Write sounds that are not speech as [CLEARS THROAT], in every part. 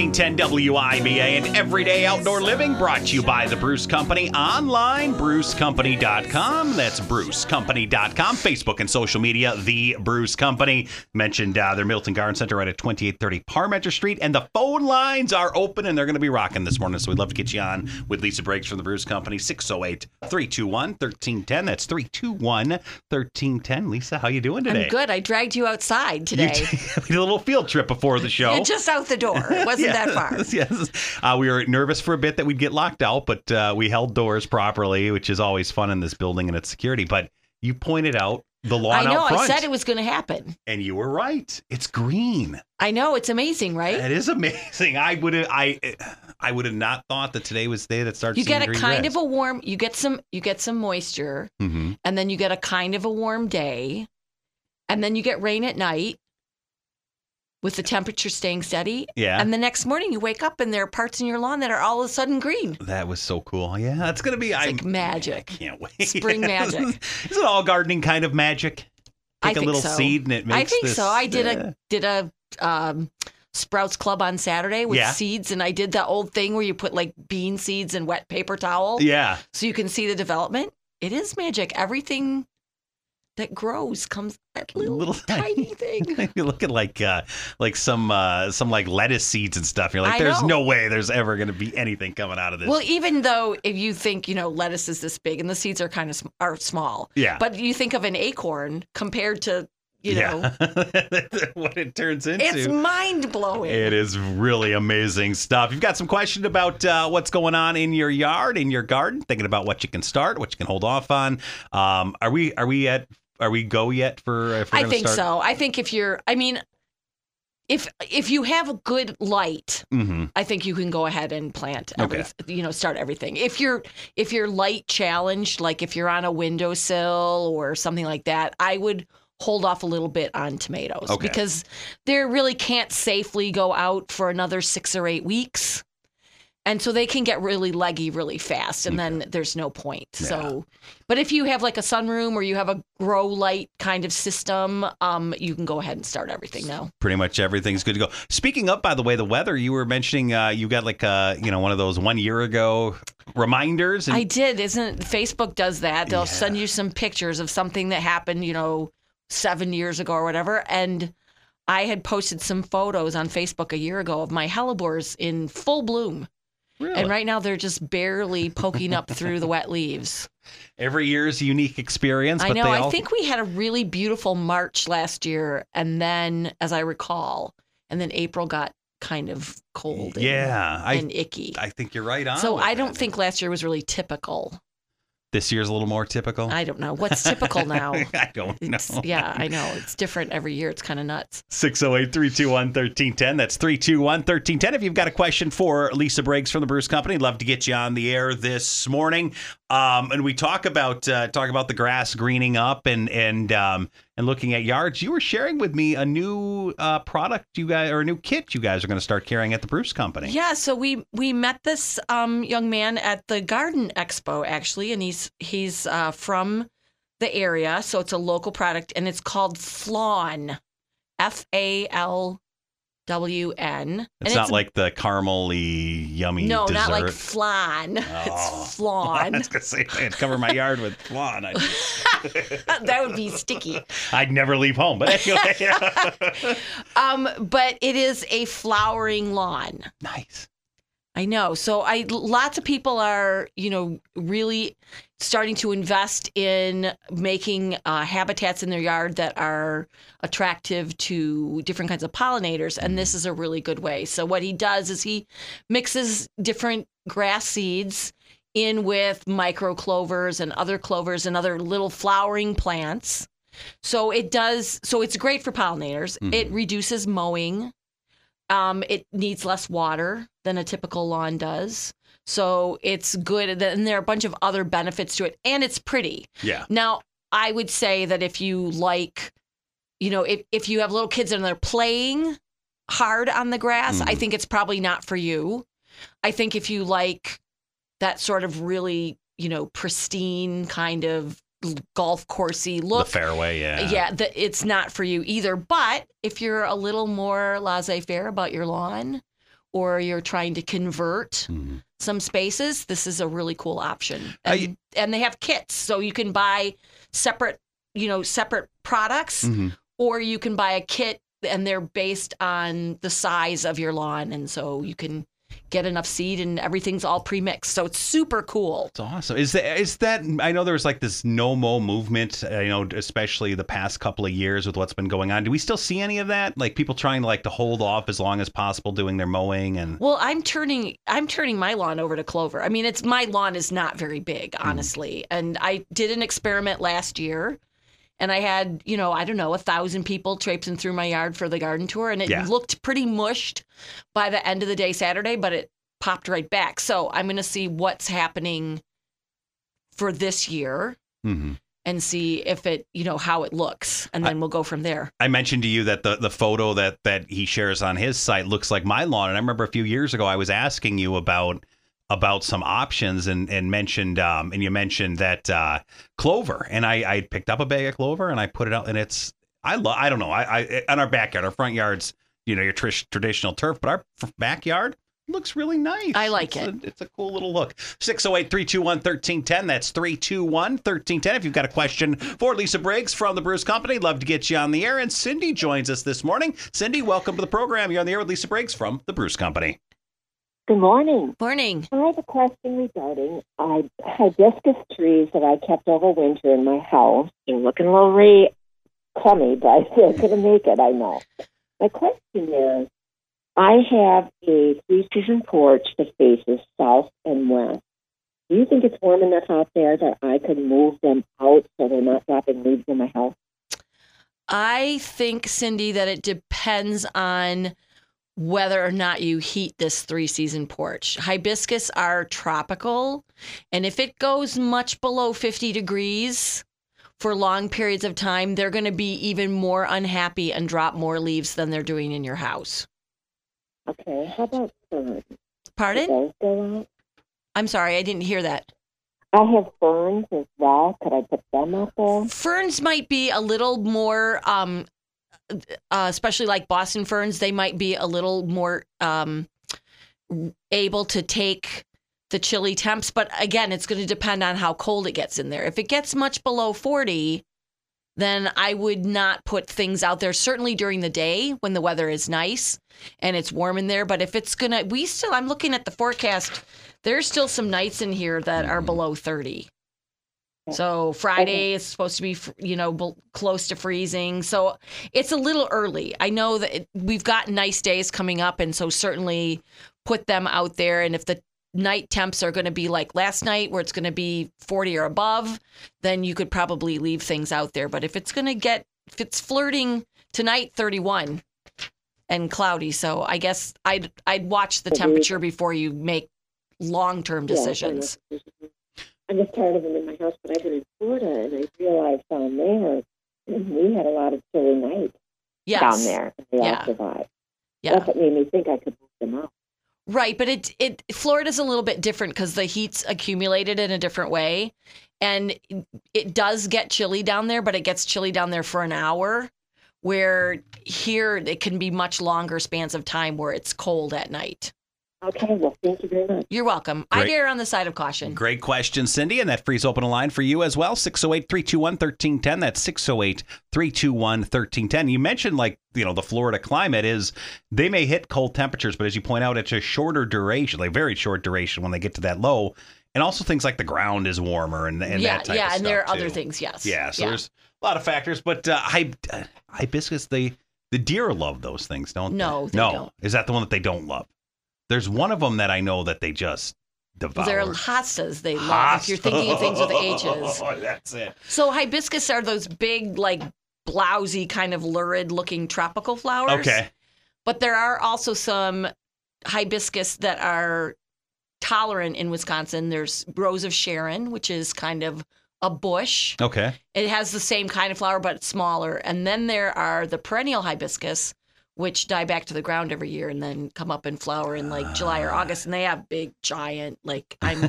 1310 WIBA and Everyday Outdoor Living brought to you by the Bruce Company online, brucecompany.com. That's brucecompany.com. Facebook and social media, The Bruce Company. Mentioned uh, their Middleton Garden Center right at 2830 Parmenter Street. And the phone lines are open and they're going to be rocking this morning. So we'd love to get you on with Lisa Briggs from the Bruce Company, 608 321 1310. That's 321 1310. Lisa, how you doing today? I'm good. I dragged you outside today. [LAUGHS] we did a little field trip before the [LAUGHS] show. You're just out the door. It wasn't that far. [LAUGHS] Yes. Uh, we were nervous for a bit that we'd get locked out, but uh, we held doors properly, which is always fun in this building and its security. But you pointed out the lawn I know. out front, I said it was going to happen. and you were right. It's green. I know. It's amazing, right? It is amazing. I would have, I, I would have not thought that today was the day that starts. You get a green kind of a warm. You get some. You get some moisture, Mhm. and then you get a kind of a warm day, and then you get rain at night, with the temperature staying steady. Yeah. And the next morning, you wake up and there are parts in your lawn that are all of a sudden green. That was so cool. Yeah, that's gonna be. It's I like magic. I can't wait. Spring magic. [LAUGHS] is it all gardening kind of magic? I Take a think little so. seed and it makes. I think this, so. I did uh, a did a um, Sprouts Club on Saturday with Yeah. seeds, and I did that old thing where you put like bean seeds in wet paper towel, Yeah. so you can see the development. It is magic. Everything that grows comes that little, Little [LAUGHS] tiny thing. [LAUGHS] You're looking like uh, like some uh, some like lettuce seeds and stuff. You're like, I there's know. no way there's ever going to be anything coming out of this. Well, even though if you think you know lettuce is this big and the seeds are kind of sm- are small, Yeah. but you think of an acorn compared to you know, yeah. [LAUGHS] what it turns into. it's mind blowing. It is really amazing stuff. You've got some questions about uh, what's going on in your yard, in your garden, thinking about what you can start, what you can hold off on. Um, are we are we at are we go yet for? If I think start? so. I think if you're, I mean, if if you have a good light, hmm I think you can go ahead and plant. Okay. You know, start everything. If you're if you're light challenged, like if you're on a windowsill or something like that, I would hold off a little bit on tomatoes Okay. because they really can't safely go out for another six or eight weeks. And so they can get really leggy really fast, and then there's no point. So, but if you have like a sunroom or you have a grow light kind of system, um, you can go ahead and start everything now. Pretty much everything's good to go. Speaking of, by the way, the weather, you were mentioning uh, you got like uh, you know one of those one year ago reminders. And I did. Isn't Facebook does that? They'll Yeah. send you some pictures of something that happened, you know, seven years ago or whatever. And I had posted some photos on Facebook a year ago of my hellebores in full bloom. Really? And right now they're just barely poking up through the wet leaves. [LAUGHS] every year's a unique experience. I but know. They I think we had a really beautiful March last year. And then, as I recall, and then April got kind of cold and, Yeah, I and icky. I think you're right on. so I don't that. think last year was really typical. This year's a little more typical. I don't know. What's typical [LAUGHS] now? I don't know. It's, yeah, I know. It's different every year. It's kind of nuts. 608 321 1310. That's 321 1310. If you've got a question for Lisa Briggs from the Bruce Company, love to get you on the air this morning. Um, and we talk about uh, talk about the grass greening up and and um, and looking at yards. You were sharing with me a new uh, product you guys or a new kit you guys are going to start carrying at the Bruce Company. Yeah, so we we met this um, young man at the Garden Expo actually, and he's he's uh, from the area, so it's a local product, and it's called Flawn, F A L W N. It's not like the caramely yummy no, dessert. not like flan. Oh. [LAUGHS] It's [LAUGHS] flan. I was gonna say I'd cover my yard with flan. [LAUGHS] That would be sticky. I'd never leave home. But anyway, Um, but it is a flowering lawn. nice. I know. So I lots of people are, you know, really starting to invest in making uh, habitats in their yard that are attractive to different kinds of pollinators, and this is a really good way. So what he does is he mixes different grass seeds in with micro clovers and other clovers and other little flowering plants. So it does. So it's great for pollinators. It reduces mowing. Um, it needs less water than a typical lawn does. So it's good. And there are a bunch of other benefits to it, and it's pretty. Yeah. Now, I would say that if you like, you know, if, if you have little kids and they're playing hard on the grass, I mm-hmm. think it's probably not for you. I think if you like that sort of really, you know, pristine kind of golf coursey look, the fairway, yeah. Uh, yeah, that it's not for you either. But if you're a little more laissez-faire about your lawn, or you're trying to convert mm-hmm. some spaces, this is a really cool option. I- And, and they have kits, so you can buy separate, you know, separate products, mm-hmm. or you can buy a kit and they're based on the size of your lawn, and so you can get enough seed and everything's all pre-mixed. So it's super cool. It's awesome. Is that is that? I know there was like this no mow movement. uh, You know, especially the past couple of years with what's been going on. Do we still see any of that? Like people trying to like to hold off as long as possible doing their mowing and. Well, I'm turning I'm turning my lawn over to clover. I mean, it's my lawn is not very big, Mm-hmm. honestly. And I did an experiment last year and I had, you know, I don't know, a thousand people traipsing through my yard for the garden tour and it Yeah. looked pretty mushed by the end of the day Saturday, but it popped right back. So I'm gonna see what's happening for this year Mhm. and see if it, you know, how it looks. And then we'll go from there. I mentioned to you that the, the photo that, that he shares on his site looks like my lawn. And I remember a few years ago I was asking you about about some options and, and mentioned um, and you mentioned that uh, clover. And I, I picked up a bag of clover and I put it out and it's I love I don't know, I, I on our backyard, our front yards, you know, your tr- traditional turf, but our f- backyard looks really nice. I like It's it. A, it's a cool little look. 608 321 1310. That's 321 1310. If you've got a question for Lisa Briggs from the Bruce Company, love to get you on the air. And Cindy joins us this morning. Cindy, welcome to the program. You're on the air with Lisa Briggs from the Bruce Company. Good morning. Morning. I have a question regarding uh, hibiscus trees that I kept over winter in my house. They're looking a little re crummy, but they're going to make it, I know. My question is I have a three season porch that faces south and west. Do you think it's warm enough out there that I could move them out so they're not dropping leaves in my house? I think, Cindy, that it depends on whether or not you heat this three season porch. Hibiscus are tropical, and if it goes much below 50 degrees for long periods of time, they're going to be even more unhappy and drop more leaves than they're doing in your house. Okay, how about ferns? Do Pardon? those go out? I'm sorry, I didn't hear that. I have ferns as well. Could I put them out there? Ferns might be a little more, um, uh, especially like Boston ferns, they might be a little more um, able to take the chilly temps. But again, it's going to depend on how cold it gets in there. If it gets much below 40, then I would not put things out there, certainly during the day when the weather is nice and it's warm in there. But if it's going to, we still, I'm looking at the forecast, there's still some nights in here that are below 30. So Friday is supposed to be, you know, close to freezing. So it's a little early. I know that it, we've got nice days coming up, and so certainly put them out there. And if the night temps are going to be like last night, where it's going to be 40 or above, then you could probably leave things out there. But if it's going to get, if it's flirting tonight, 31 and cloudy, so I guess I'd I'd watch the temperature before you make long term Yeah, decisions. I'm just tired of them in my house, but I've been in Florida and I realized down there [CLEARS THROAT] we had a lot of chilly nights Yes. down there. And they Yeah. all survived. Yeah. That's what made me think I could move them out. Right, but it it Florida's a little bit different because the heat's accumulated in a different way, and it does get chilly down there, but it gets chilly down there for an hour. Where here it can be much longer spans of time where it's cold at night. Okay, well, thank you very much. You're welcome. I Great. err on the side of caution. Great question, Cindy. And that frees open a line for you as well 608 321 1310. That's 608 321 1310. You mentioned, like, you know, the Florida climate is they may hit cold temperatures, but as you point out, it's a shorter duration, like very short duration when they get to that low. And also things like the ground is warmer and, and yeah, that type yeah, of and there are stuff, other things. Yes. Yeah, so there's a lot of factors, but uh, hi, uh, hibiscus, they the deer love those things, don't No, they? they no, don't. is that the one that they don't love? There's one of them that I know that they just Devour. They're hostas. They love. If you're thinking of things with H's. Oh, [LAUGHS] that's it. So hibiscus are those big, like blousy, kind of lurid looking tropical flowers. Okay. But there are also some hibiscus that are tolerant in Wisconsin. There's Rose of Sharon, which is kind of a bush. Okay. It has the same kind of flower, but it's smaller. And then there are the perennial hibiscus, which die back to the ground every year and then come up and flower in like July or August. And they have big, giant, like I'm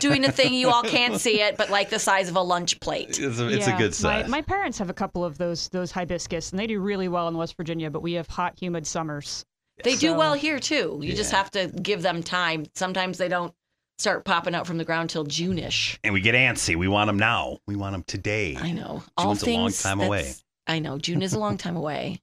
doing a thing, you all can't see it, but like the size of a lunch plate. It's a, it's Yeah, a good size. My, my parents have a couple of those those hibiscus, and they do really well in West Virginia. But we have hot, humid summers. They do well here too. You just have to give them time. Sometimes they don't start popping out from the ground till June-ish. and we get antsy. We want them now. We want them today. I know. June's a long time away. I know. June is a long time away.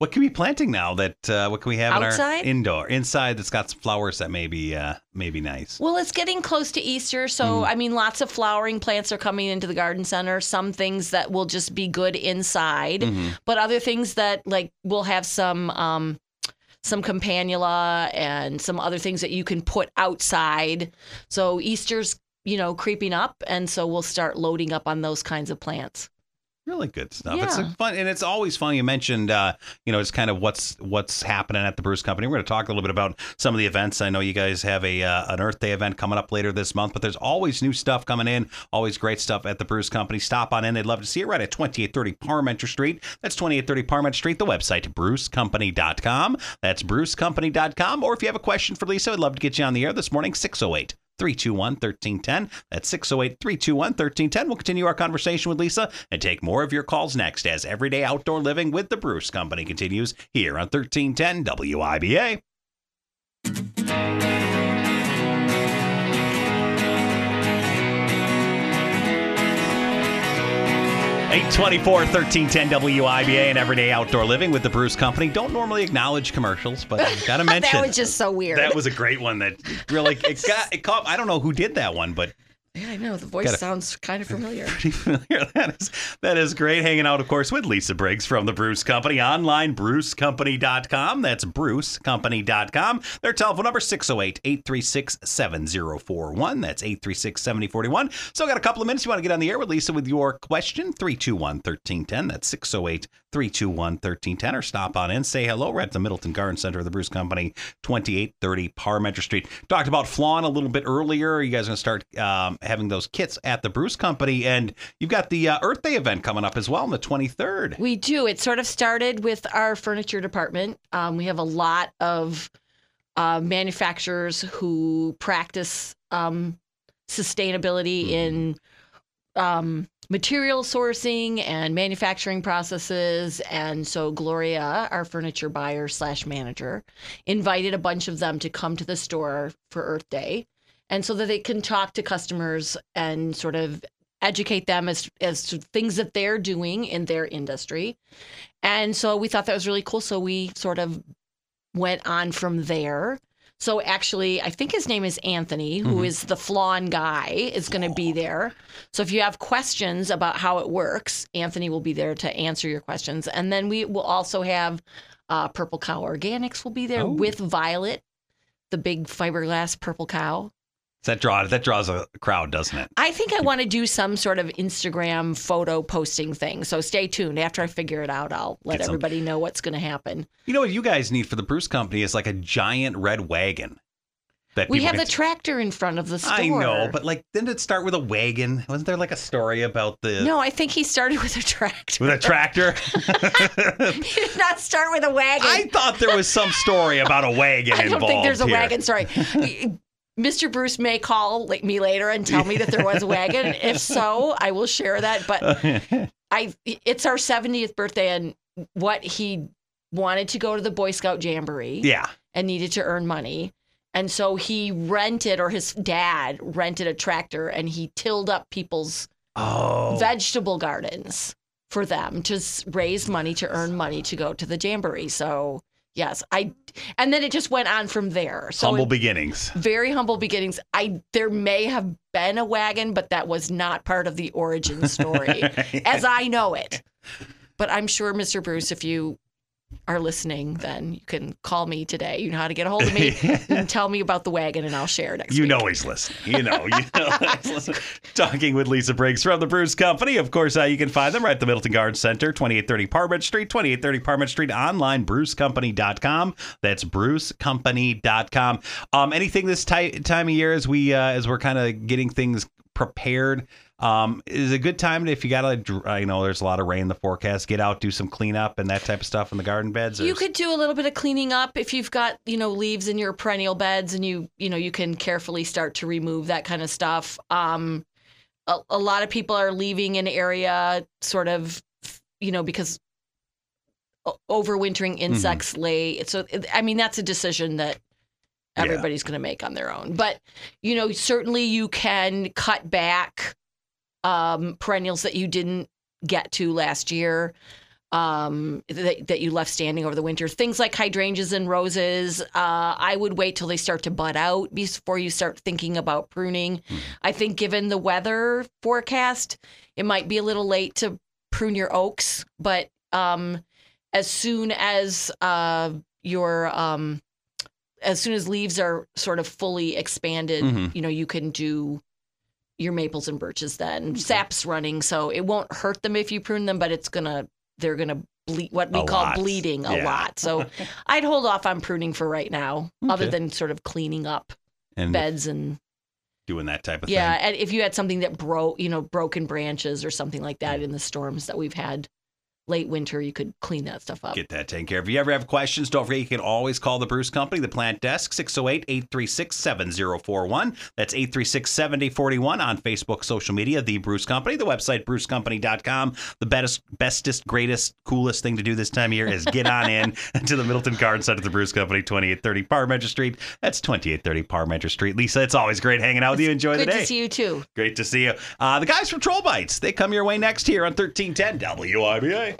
What can we be planting now? That uh, what can we have in Outside? our indoor inside that's got some flowers that may be uh, maybe nice. Well, it's getting close to Easter, so Mm. I mean, lots of flowering plants are coming into the garden center. Some things that will just be good inside, Mm-hmm. but other things that like will have some um, some campanula and some other things that you can put outside. So Easter's you know creeping up, and so we'll start loading up on those kinds of plants. Really good stuff. It's a fun, and it's always fun. You mentioned, uh, you know, it's kind of what's what's happening at the Bruce Company. We're going to talk a little bit about some of the events. I know you guys have a uh, an Earth Day event coming up later this month, but there's always new stuff coming in. Always great stuff at the Bruce Company. Stop on in. They'd love to see you right at 2830 Parmenter Street. That's 2830 Parmenter Street. The website brucecompany.com. That's brucecompany.com. Or if you have a question for Lisa, I'd love to get you on the air this morning. 608 321 1310. That's 608 321 1310. We'll continue our conversation with Lisa and take more of your calls next as Everyday Outdoor Living with the Bruce Company continues here on 1310 WIBA. 824 1310 WIBA and Everyday Outdoor Living with the Bruce Company. Don't normally acknowledge commercials, but i got to mention that was just so weird. that was a great one that really it [LAUGHS] got it caught I don't know who did that one, but yeah, I know the voice Gotta- sounds kind of familiar. pretty familiar. [LAUGHS] [LAUGHS] That is that is great. Hanging out, of course, with Lisa Briggs from the Bruce Company. Online, brucecompany.com. That's brucecompany.com. Their telephone number 608-836-7041. That's 836-7041. So got a couple of minutes. You want to get on the air with Lisa with your question? 321-1310. That's 608-321-1310. Or stop on in. Say hello. We're at the Middleton Garden Center of the Bruce Company, 2830 Parmenter Street. Talked about flawn a little bit earlier. You guys going to start um, having those kits at the Bruce Company. And you've got the uh, Earth Day event coming up as well on the 23rd. We do. It sort of started with our furniture department. Um, we have a lot of uh, manufacturers who practice um, sustainability in um, material sourcing and manufacturing processes. And so Gloria, our furniture buyer slash manager, invited a bunch of them to come to the store for Earth Day. And so that they can talk to customers and sort of educate them as as to things that they're doing in their industry. And so we thought that was really cool. So we sort of went on from there. So actually, I think his name is Anthony, who is the flawn guy, is going to be there. So if you have questions about how it works, Anthony will be there to answer your questions. And then we will also have uh, Purple Cow Organics will be there Oh. with Violet, the big fiberglass purple cow. That draw that draws a crowd, doesn't it? I think I want to do some sort of Instagram photo posting thing. So stay tuned. After I figure it out, I'll let Get some- everybody know what's going to happen. You know what you guys need for the Bruce Company is like a giant red wagon. That We have the tractor in front of the store. I know, but like, didn't it start with a wagon? Wasn't there like a story about the no, I think he started with a tractor. with a tractor? [LAUGHS] [LAUGHS] he did not start with a wagon. I thought there was some story about a wagon [LAUGHS] I don't involved. think there's a here. wagon. Sorry. Mr. Bruce may call like, me later and tell me that there was a wagon. if so, I will share that. But [LAUGHS] I, it's our 70th birthday, and what he wanted to go to the Boy Scout Jamboree. Yeah. and needed to earn money. And so he rented, or his dad rented a tractor and he tilled up people's Oh. vegetable gardens for them to raise money to earn money to go to the jamboree. So, yes, I, and then it just went on from there. So, Humble it- beginnings. very humble beginnings. I, there may have been a wagon, but that was not part of the origin story [LAUGHS] as I know it. But I'm sure, Mr. Bruce, if you are listening, then you can call me today. You know how to get a hold of me. [LAUGHS] and tell me about the wagon, and I'll share next You week. know he's listening. You know, you know he's listening. [LAUGHS] Talking with Lisa Briggs from the Bruce Company. Of course, uh, you can find them right at the Middleton Garden Center, 2830 Parmenter Street, 2830 Parmenter Street, online, brucecompany.com. That's brucecompany.com. Um, anything this ti- time of year as we uh, as we're kind of getting things prepared um, is a good time to, if you got to, you know, there's a lot of rain in the forecast, get out, do some cleanup and that type of stuff in the garden beds. or You could do a little bit of cleaning up if you've got, you know, leaves in your perennial beds and you, you know, you can carefully start to remove that kind of stuff. Um, a, a lot of people are leaving an area sort of, you know, because overwintering insects lay. So, I mean, that's a decision that Yeah. everybody's going to make on their own. But, you know, certainly you can cut back um, perennials that you didn't get to last year um, that, that you left standing over the winter. Things like hydrangeas and roses. Uh, I would wait till they start to bud out before you start thinking about pruning. I think, given the weather forecast, it might be a little late to prune your oaks, but um, as soon as uh, your um, as soon as leaves are sort of fully expanded, Mhm. you know, you can do your maples and birches then. Mm-hmm. Sap's running, so it won't hurt them if you prune them, but it's gonna they're gonna bleed what we A call lot. bleeding a Yeah. lot. So [LAUGHS] I'd hold off on pruning for right now, other than sort of cleaning up and beds and doing that type of yeah. thing. Yeah, and if you had something that broke, you know, broken branches or something like that in the storms that we've had late winter, you could clean that stuff up. Get that taken care of. If you ever have questions, don't forget you can always call the Bruce Company, the plant desk, 608 836 7041. That's 836 7041 on Facebook, social media, The Bruce Company, the website, brucecompany.com. The best, bestest, greatest, coolest thing to do this time of year is get on in [LAUGHS] to the Middleton Garden Center, of the Bruce Company, 2830 Parmenter Street. That's 2830 Parmenter Street. Lisa, it's always great hanging out with you. Enjoy Good the day. to see you too. Great to see you. Uh, the guys from Troll Bites, they come your way next here on 1310 WIBA.